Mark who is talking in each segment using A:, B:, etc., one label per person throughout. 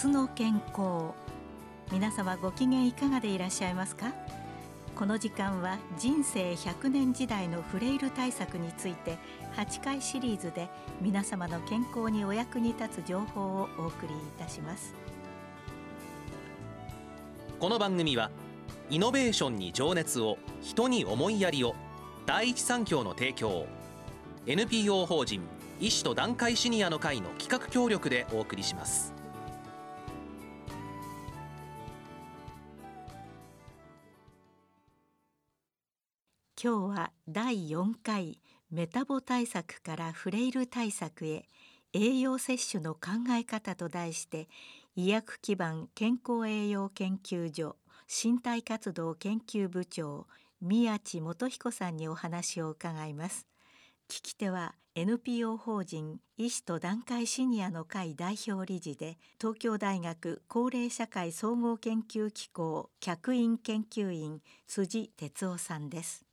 A: 明日の健康皆様ご機嫌いかがでいらっしゃいますか？この時間は人生100年時代のフレイル対策について8回シリーズで皆様の健康にお役に立つ情報をお送りいたします。
B: この番組はイノベーションに情熱を人に思いやりを第一三共の提供 NPO 法人医師と団塊シニアの会の企画協力でお送りします。
A: 今日は第4回メタボ対策からフレイル対策へ栄養摂取の考え方と題して医薬基盤健康栄養研究所身体活動研究部長宮地元彦さんにお話を伺います。聞き手は NPO 法人医師と団塊シニアの会代表理事で東京大学高齢社会総合研究機構客員研究員辻哲夫さんです。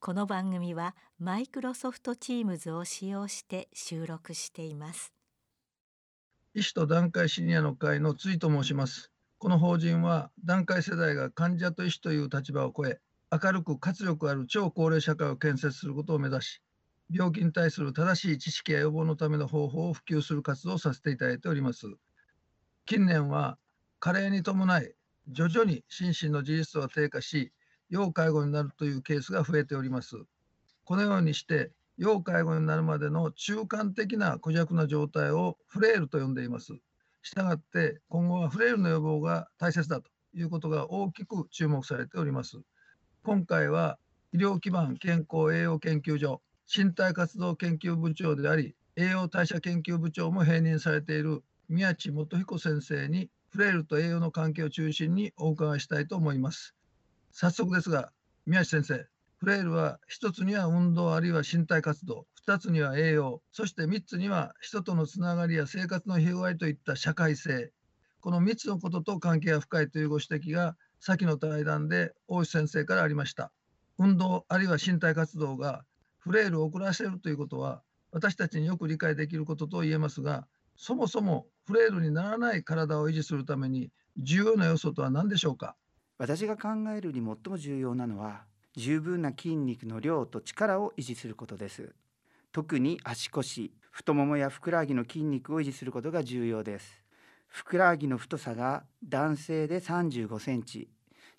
A: この番組はマイクロソフトチームズを使用して収録しています
C: 医師と団塊シニアの会の辻と申しますこの法人は団塊世代が患者と医師という立場を超え明るく活力ある超高齢社会を建設することを目指し病気に対する正しい知識や予防のための方法を普及する活動をさせていただいております。近年は加齢に伴い徐々に心身の自立度が低下し要介護になるというケースが増えております。このようにして要介護になるまでの中間的な虚弱な状態をフレイルと呼んでいます。したがって今後はフレイルの予防が大切だということが大きく注目されております。今回は医療基盤健康栄養研究所身体活動研究部長であり栄養代謝研究部長も併任されている宮地元彦先生にフレイルと栄養の関係を中心にお伺いしたいと思います早速ですが宮地先生フレイルは1つには運動あるいは身体活動2つには栄養そして3つには人とのつながりや生活の広がりといった社会性。この3つのことと関係が深いというご指摘が先の対談で大石先生からありました。運動あるいは身体活動がフレイルを遅らせるということは私たちによく理解できることと言えますがそもそもフレイルにならない体を維持するために重要な要素とは何でしょうか？
D: 私が考えるに最も重要なのは十分な筋肉の量と力を維持することです。特に足腰太ももやふくらはぎの筋肉を維持することが重要です。ふくらはぎの太さが男性で35センチ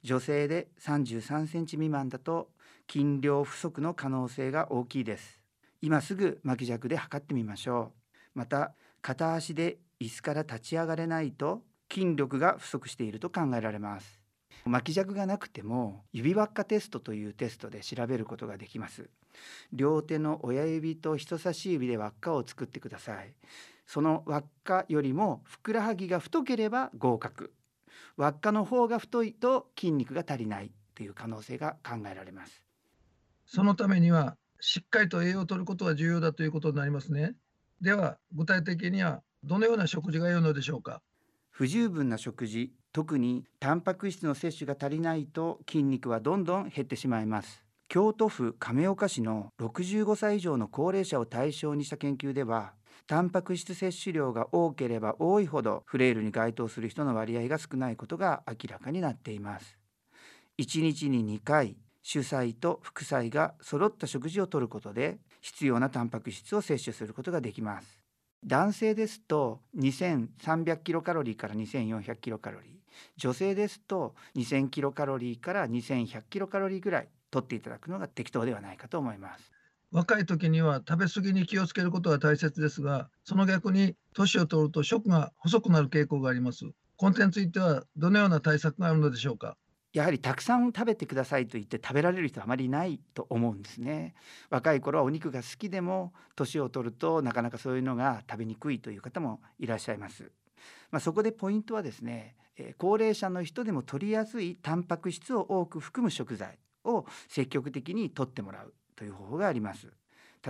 D: 女性で33センチ未満だと筋量不足の可能性が大きいです。今すぐ巻き尺で測ってみましょう。また片足で椅子から立ち上がれないと筋力が不足していると考えられます。巻き尺がなくても指輪っかテストというテストで調べることができます。両手の親指と人差し指で輪っかを作ってください。その輪っかよりもふくらはぎが太ければ合格。輪っかの方が太いと筋肉が足りない。という可能性が考えられます。
C: そのためにはしっかりと栄養を摂ることが重要だということになりますね。では具体的にはどのような食事が良いのでしょうか。
D: 不十分な食事、特にタンパク質の摂取が足りないと筋肉はどんどん減ってしまいます。京都府亀岡市の65歳以上の高齢者を対象にした研究ではタンパク質摂取量が多ければ多いほどフレイルに該当する人の割合が少ないことが明らかになっています1日に2回主菜と副菜が揃った食事をとることで必要なタンパク質を摂取することができます男性ですと2300キロカロリーから2400キロカロリー女性ですと2000キロカロリーから2100キロカロリーぐらい取っていただくのが適当ではないかと思います。
C: 若い時には食べ過ぎに気をつけることが大切ですがその逆に年を取ると食が細くなる傾向があります。この点についてはどのような対策があるのでしょうか？
D: やはりたくさん食べてくださいと言って食べられる人はあまりいないと思うんですね。若い頃はお肉が好きでも年を取るとなかなかそういうのが食べにくいという方もいらっしゃいます。まあ、そこでポイントはですね高齢者の人でも取りやすいタンパク質を多く含む食材を積極的に摂ってもらうという方法があります。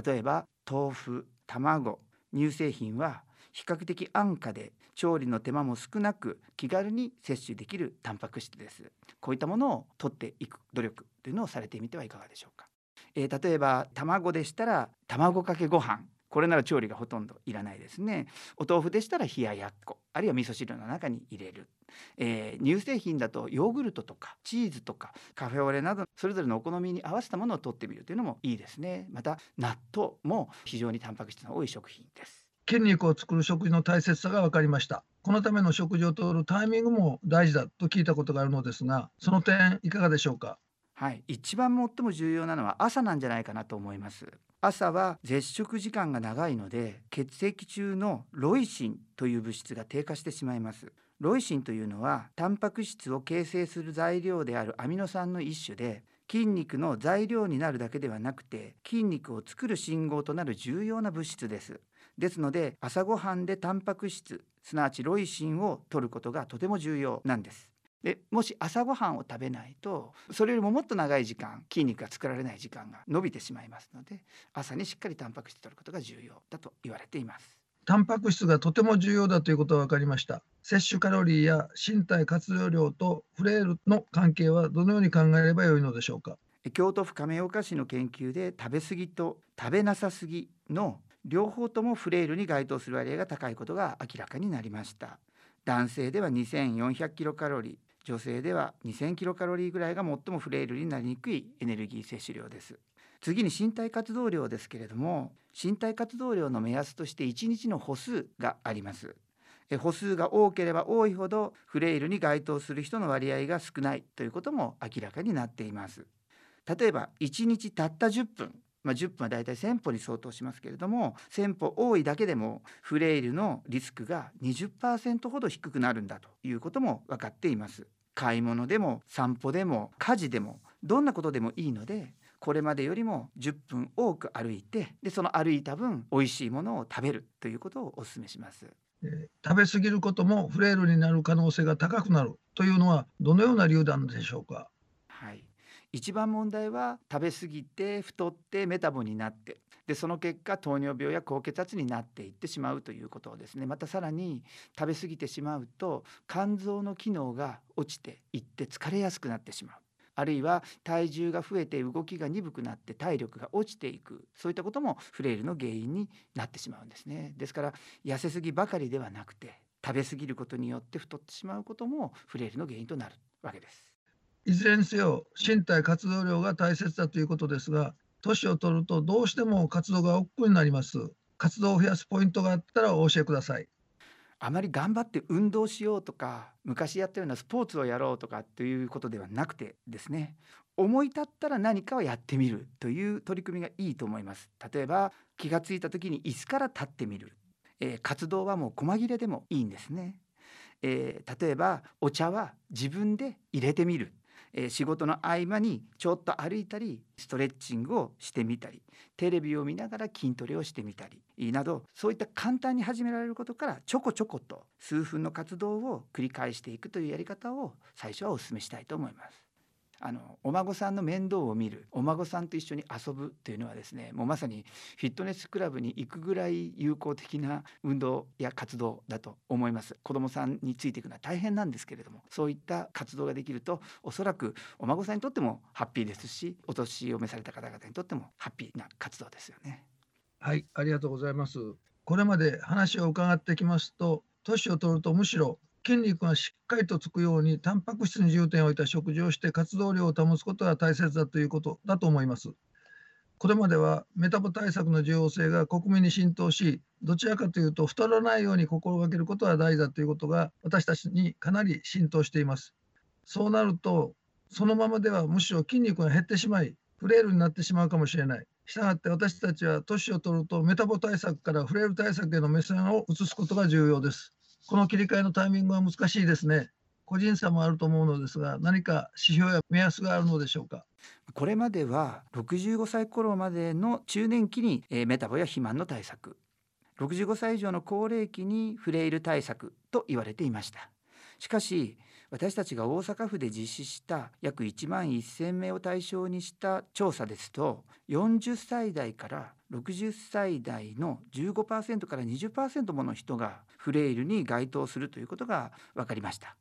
D: 例えば豆腐卵乳製品は比較的安価で調理の手間も少なく気軽に摂取できるタンパク質です。こういったものを取っていく努力というのをされてみてはいかがでしょうか、えー、例えば卵でしたら卵かけご飯。これなら調理がほとんどいらないですね。お豆腐でしたら冷ややっこあるいは味噌汁の中に入れる、えー、乳製品だとヨーグルトとかチーズとかカフェオレなどそれぞれのお好みに合わせたものを取ってみるというのもいいですね。また納豆も非常にタンパク質の多い食品です。
C: 筋肉を作る食事の大切さが分かりました。このための食事をとるタイミングも大事だと聞いたことがあるのですがその点いかがでしょうか？
D: はい。一番最も重要なのは朝なんじゃないかなと思います。朝は絶食時間が長いので血液中のロイシンという物質が低下してしまいます。ロイシンというのはタンパク質を形成する材料であるアミノ酸の一種で筋肉の材料になるだけではなくて筋肉を作る信号となる重要な物質です。ですので朝ごはんでタンパク質すなわちロイシンを摂ることがとても重要なんです。でもし朝ごはんを食べないとそれよりももっと長い時間筋肉が作られない時間が伸びてしまいますので朝にしっかりタンパク質を摂ることが重要だと言われています。
C: タンパク質がとても重要だということが分かりました。摂取カロリーや身体活動量とフレイルの関係はどのように考えればよいのでしょうか？
D: 京都府亀岡市の研究で食べ過ぎと食べなさすぎの両方ともフレイルに該当する割合が高いことが明らかになりました。男性では2400キロカロリー女性では2000キロカロリーぐらいが最もフレイルになりにくいエネルギー摂取量です。次に身体活動量ですけれども身体活動量の目安として1日の歩数があります。歩数が多ければ多いほどフレイルに該当する人の割合が少ないということも明らかになっています。例えば1日たった10分まあ、10分はだいたい1,000歩に相当しますけれども1,000歩多いだけでもフレイルのリスクが20%ほど低くなるんだということも分かっています。買い物でも散歩でも家事でもどんなことでもいいのでこれまでよりも10分多く歩いてでその歩いた分美味しいものを食べるということをお勧めします。
C: えー、食べ過ぎることもフレイルになる可能性が高くなるというのはどのような理由なんでしょうか？
D: はい、一番問題は食べ過ぎて太ってメタボになってでその結果糖尿病や高血圧になっていってしまうということですね。またさらに食べ過ぎてしまうと肝臓の機能が落ちていって疲れやすくなってしまう。あるいは体重が増えて動きが鈍くなって体力が落ちていく。そういったこともフレイルの原因になってしまうんですね。ですから痩せすぎばかりではなくて食べ過ぎることによって太ってしまうこともフレイルの原因となるわけです。
C: いずれにせよ身体活動量が大切だということですが年を取るとどうしても活動が億劫になります。活動を増やすポイントがあったらお教えください。
D: あまり頑張って運動しようとか昔やったようなスポーツをやろうとかっていうことではなくてですね思い立ったら何かをやってみるという取り組みがいいと思います。例えば気がついた時に椅子から立ってみる、えー、活動はもう細切れでもいいんですね、えー、例えばお茶は自分で入れてみる。えー、仕事の合間にちょっと歩いたりストレッチングをしてみたりテレビを見ながら筋トレをしてみたりなどそういった簡単に始められることからちょこちょこと数分の活動を繰り返していくというやり方を最初はお勧めしたいと思います。あのお孫さんの面倒を見るお孫さんと一緒に遊ぶというのはですねもうまさにフィットネスクラブに行くぐらい有効的な運動や活動だと思います。子どもさんについていくのは大変なんですけれどもそういった活動ができるとおそらくお孫さんにとってもハッピーですしお年を召された方々にとってもハッピーな活動ですよね。
C: はいありがとうございます。これまで話を伺ってきますと年を取るとむしろ筋肉がしっかりとつくようにタンパク質に重点を置いた食事をして活動量を保つことが大切だということだと思います。これまではメタボ対策の重要性が国民に浸透しどちらかというと太らないように心がけることが大事だということが私たちにかなり浸透しています。そうなるとそのままではむしろ筋肉が減ってしまいフレイルになってしまうかもしれない。したがって私たちは年を取るとメタボ対策からフレイル対策への目線を移すことが重要です。この切り替えのタイミングは難しいですね。個人差もあると思うのですが、何か指標や目安があるのでしょうか？
D: これまでは65歳頃までの中年期にメタボや肥満の対策65歳以上の高齢期にフレイル対策と言われていましたしかし私たちが大阪府で実施した約1万1,000名を対象にした調査ですと40歳代から60歳代の15%から20%もの人がフレイルに該当するということが分かりました。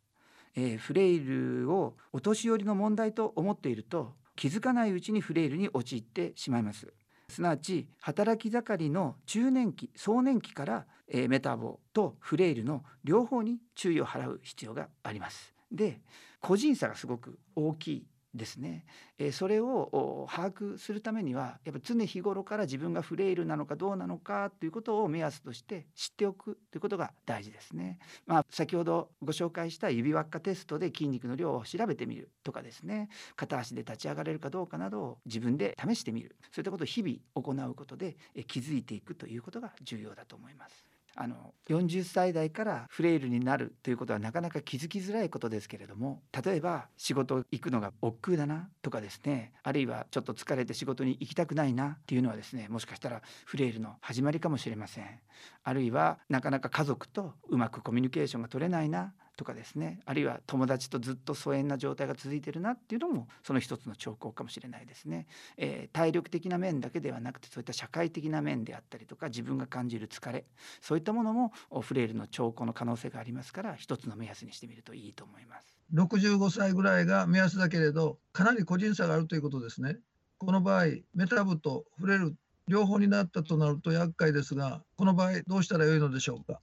D: えー、フレイルをお年寄りの問題と思っていると気づかないうちにフレイルに陥ってしまいます。すなわち働き盛りの中年期壮年期から、えー、メタボとフレイルの両方に注意を払う必要がありますで個人差がすごく大きいですね、えそれを把握するためにはやっぱ常日頃から自分がフレイルなのかどうなのかということを目安として知っておくということが大事ですね。まあ、先ほどご紹介した指輪っかテストで筋肉の量を調べてみるとかですね片足で立ち上がれるかどうかなどを自分で試してみるそういったことを日々行うことで気づいていくということが重要だと思います。あの40歳代からフレイルになるということはなかなか気づきづらいことですけれども例えば仕事行くのが億劫だなとかですねあるいはちょっと疲れて仕事に行きたくないなっていうのはですねもしかしたらフレイルの始まりかもしれません。あるいはなかなか家族とうまくコミュニケーションが取れないなとかですねあるいは友達とずっと疎遠な状態が続いてるなっていうのもその一つの兆候かもしれないですね、えー、体力的な面だけではなくてそういった社会的な面であったりとか自分が感じる疲れそういったものもフレイルの兆候の可能性がありますから一つの目安にしてみるといいと思います。
C: 65歳ぐらいが目安だけれどかなり個人差があるということですね。この場合メタブとフレイル両方になったとなると厄介ですがこの場合どうしたらよいのでしょうか？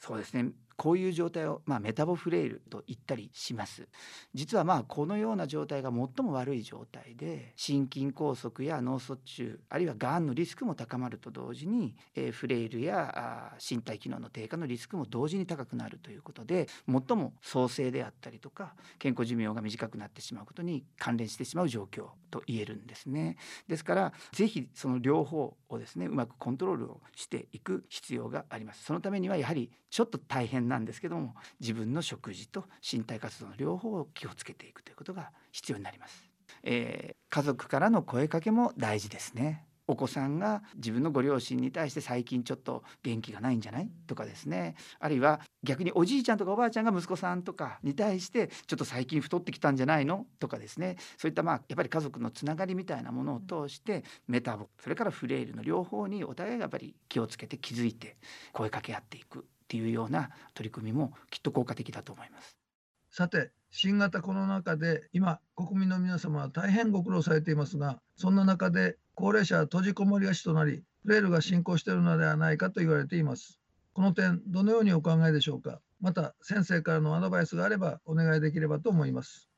D: そうですねこういう状態を、まあ、メタボフレイルと言ったりします。実はまあこのような状態が最も悪い状態で心筋梗塞や脳卒中あるいはがんのリスクも高まると同時に、えー、フレイルやあ身体機能の低下のリスクも同時に高くなるということで最も創生であったりとか健康寿命が短くなってしまうことに関連してしまう状況と言えるんですね。ですからぜひその両方をですねうまくコントロールをしていく必要があります。そのためにはやはりちょっと大変なんですけども自分の食事と身体活動の両方を気をつけていくということが必要になります、えー、家族からの声かけも大事ですね。お子さんが自分のご両親に対して最近ちょっと元気がないんじゃない？とかですね。あるいは逆におじいちゃんとかおばあちゃんが息子さんとかに対してちょっと最近太ってきたんじゃないの？とかですね。そういったまあやっぱり家族のつながりみたいなものを通してメタボそれからフレイルの両方にお互いがやっぱり気をつけて気づいて声かけ合っていくっていうような取り組みもきっと効果的だと思います。
C: さて新型コロナ禍で今国民の皆様は大変ご苦労されていますがそんな中で高齢者は閉じこもりがちとなりフレイルが進行しているのではないかと言われています。この点どのようにお考えでしょうか？また先生からのアドバイスがあればお願いできればと思います。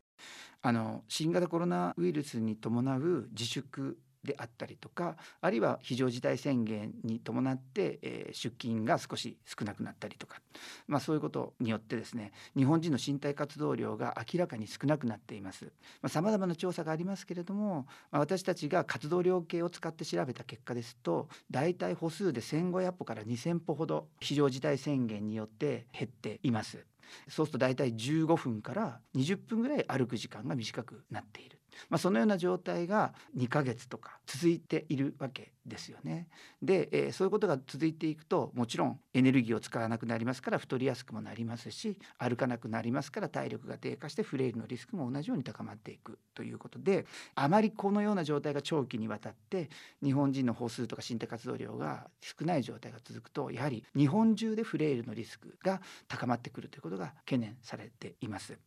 D: あの新型コロナウイルスに伴う自粛であったりとかあるいは非常事態宣言に伴って、えー、出勤が少し少なくなったりとか、まあ、そういうことによってですね日本人の身体活動量が明らかに少なくなっていますさまざ、まな調査がありますけれども、まあ、私たちが活動量計を使って調べた結果ですと大体歩数で1,500歩から2,000歩ほど非常事態宣言によって減っています。そうすると大体15分から20分ぐらい歩く時間が短くなっている。まあ、そのような状態が2ヶ月とか続いているわけですよね。で、えー、そういうことが続いていくともちろんエネルギーを使わなくなりますから太りやすくもなりますし歩かなくなりますから体力が低下してフレイルのリスクも同じように高まっていくということであまりこのような状態が長期にわたって日本人の歩数とか身体活動量が少ない状態が続くとやはり日本中でフレイルのリスクが高まってくるということが懸念されています。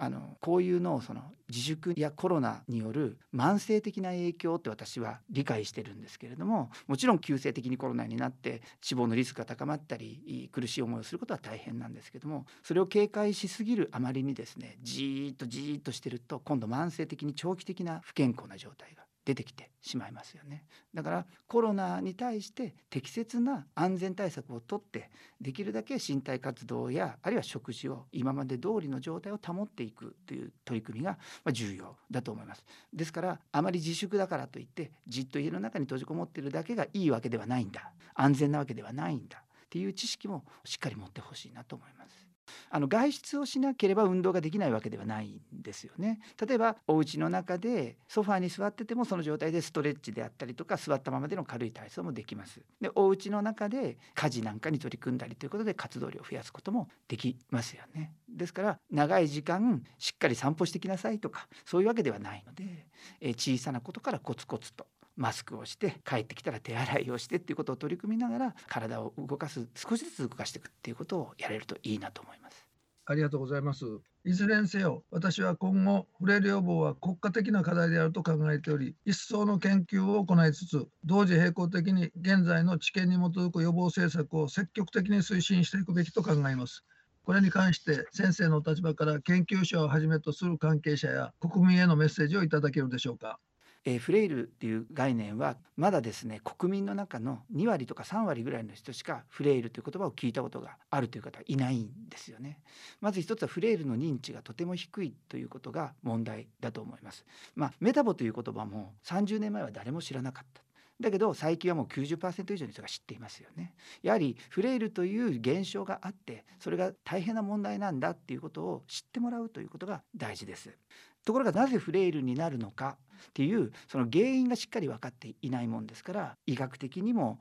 D: あのこういうのをその自粛やコロナによる慢性的な影響って私は理解してるんですけれどももちろん急性的にコロナになって死亡のリスクが高まったり苦しい思いをすることは大変なんですけどもそれを警戒しすぎるあまりにですねじーっとじーっとしてると今度慢性的に長期的な不健康な状態が出てきてしまいますよね。だからコロナに対して適切な安全対策をとってできるだけ身体活動やあるいは食事を今まで通りの状態を保っていくという取り組みが重要だと思います。ですからあまり自粛だからといってじっと家の中に閉じこもっているだけがいいわけではないんだ。安全なわけではないんだっていう知識もしっかり持ってほしいなと思います。あの外出をしなければ運動ができないわけではないんですよね。例えばお家の中でソファーに座っててもその状態でストレッチであったりとか座ったままでの軽い体操もできます。でお家の中で家事なんかに取り組んだりということで活動量を増やすこともできますよね。ですから長い時間しっかり散歩してきなさいとかそういうわけではないので、え小さなことからコツコツとマスクをして帰ってきたら手洗いをしてっていうことを取り組みながら体を動かす少しずつ動かしていくっていうことをやれるといいなと思います。
C: ありがとうございます。いずれにせよ私は今後フレイル予防は国家的な課題であると考えており一層の研究を行いつつ同時並行的に現在の知見に基づく予防政策を積極的に推進していくべきと考えます。これに関して先生の立場から研究者をはじめとする関係者や国民へのメッセージをいただけるでしょうか。
D: えーフレイルっていう概念はまだですね国民の中の2割とか3割ぐらいの人しかフレイルという言葉を聞いたことがあるという方はいないんですよね。まず一つはフレイルの認知がとても低いということが問題だと思います。まあ、メタボという言葉も30年前は誰も知らなかった。だけど最近はもう90%以上の人が知っていますよね。やはりフレイルという現象があってそれが大変な問題なんだっていうことを知ってもらうということが大事です。ところがなぜフレイルになるのかっていうその原因がしっかり分かっていないもんですから医学的にも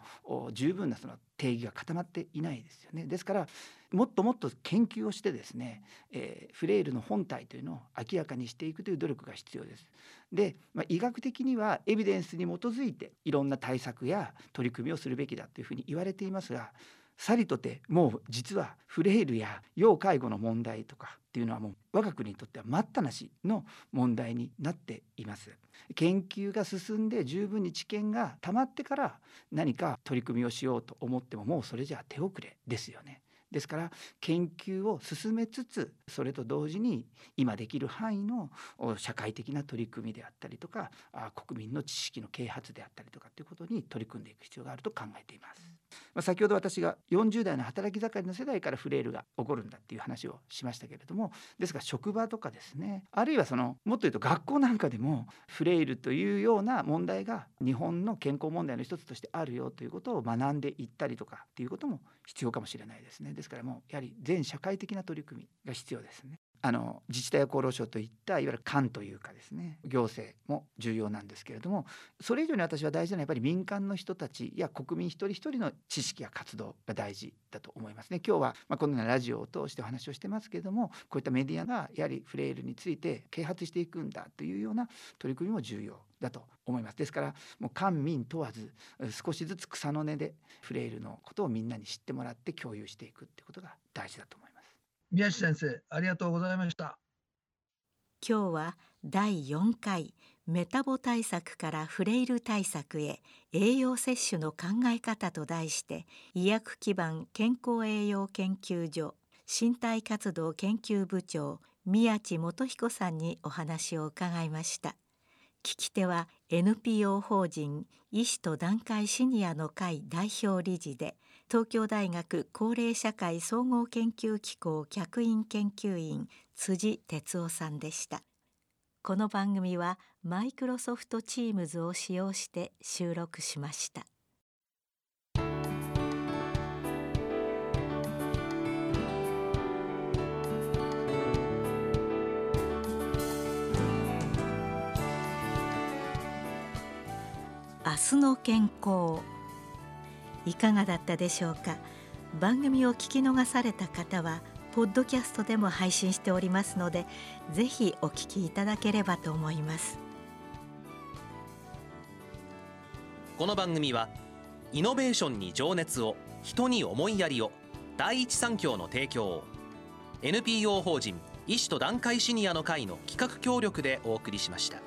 D: 十分なその定義が固まっていないですよね。ですからもっともっと研究をしてですね、えーフレイルの本体というのを明らかにしていくという努力が必要です。で、まあ、医学的にはエビデンスに基づいていろんな対策や取り組みをするべきだというふうに言われていますがさりとてもう実はフレイルや要介護の問題とかっていうのはもう我が国にとっては待ったなしの問題になっています。研究が進んで十分に知見がたまってから何か取り組みをしようと思ってももうそれじゃ手遅れですよね。ですから研究を進めつつそれと同時に今できる範囲の社会的な取り組みであったりとか国民の知識の啓発であったりとかということに取り組んでいく必要があると考えています。まあ、先ほど私が40代の働き盛りの世代からフレイルが起こるんだっていう話をしましたけれどもですが職場とかですねあるいはそのもっと言うと学校なんかでもフレイルというような問題が日本の健康問題の一つとしてあるよということを学んでいったりとかっていうことも必要かもしれないですねですからもうやはり全社会的な取り組みが必要ですね。あの自治体や厚労省といったいわゆる官というかですね行政も重要なんですけれどもそれ以上に私は大事なのはやっぱり民間の人たちや国民一人一人の知識や活動が大事だと思いますね今日は、まあ、このようなラジオを通してお話をしてますけれどもこういったメディアがやはりフレイルについて啓発していくんだというような取り組みも重要だと思いますですからもう官民問わず少しずつ草の根でフレイルのことをみんなに知ってもらって共有していくってことが大事だと思います。
C: 宮地先生ありがとうございました。
A: 今日は第4回メタボ対策からフレイル対策へ栄養摂取の考え方と題して医薬基盤健康栄養研究所身体活動研究部長宮地元彦さんにお話を伺いました。聞き手は NPO 法人医師と団塊シニアの会代表理事で東京大学高齢社会総合研究機構客員研究員辻哲夫さんでした。この番組はマイクロソフトチームズを使用して収録しました。明日の健康。いかがだったでしょうか？番組を聞き逃された方はポッドキャストでも配信しておりますのでぜひお聞きいただければと思います
B: この番組はイノベーションに情熱を人に思いやりを第一三共の提供を NPO 法人医師と団塊シニアの会の企画協力でお送りしました。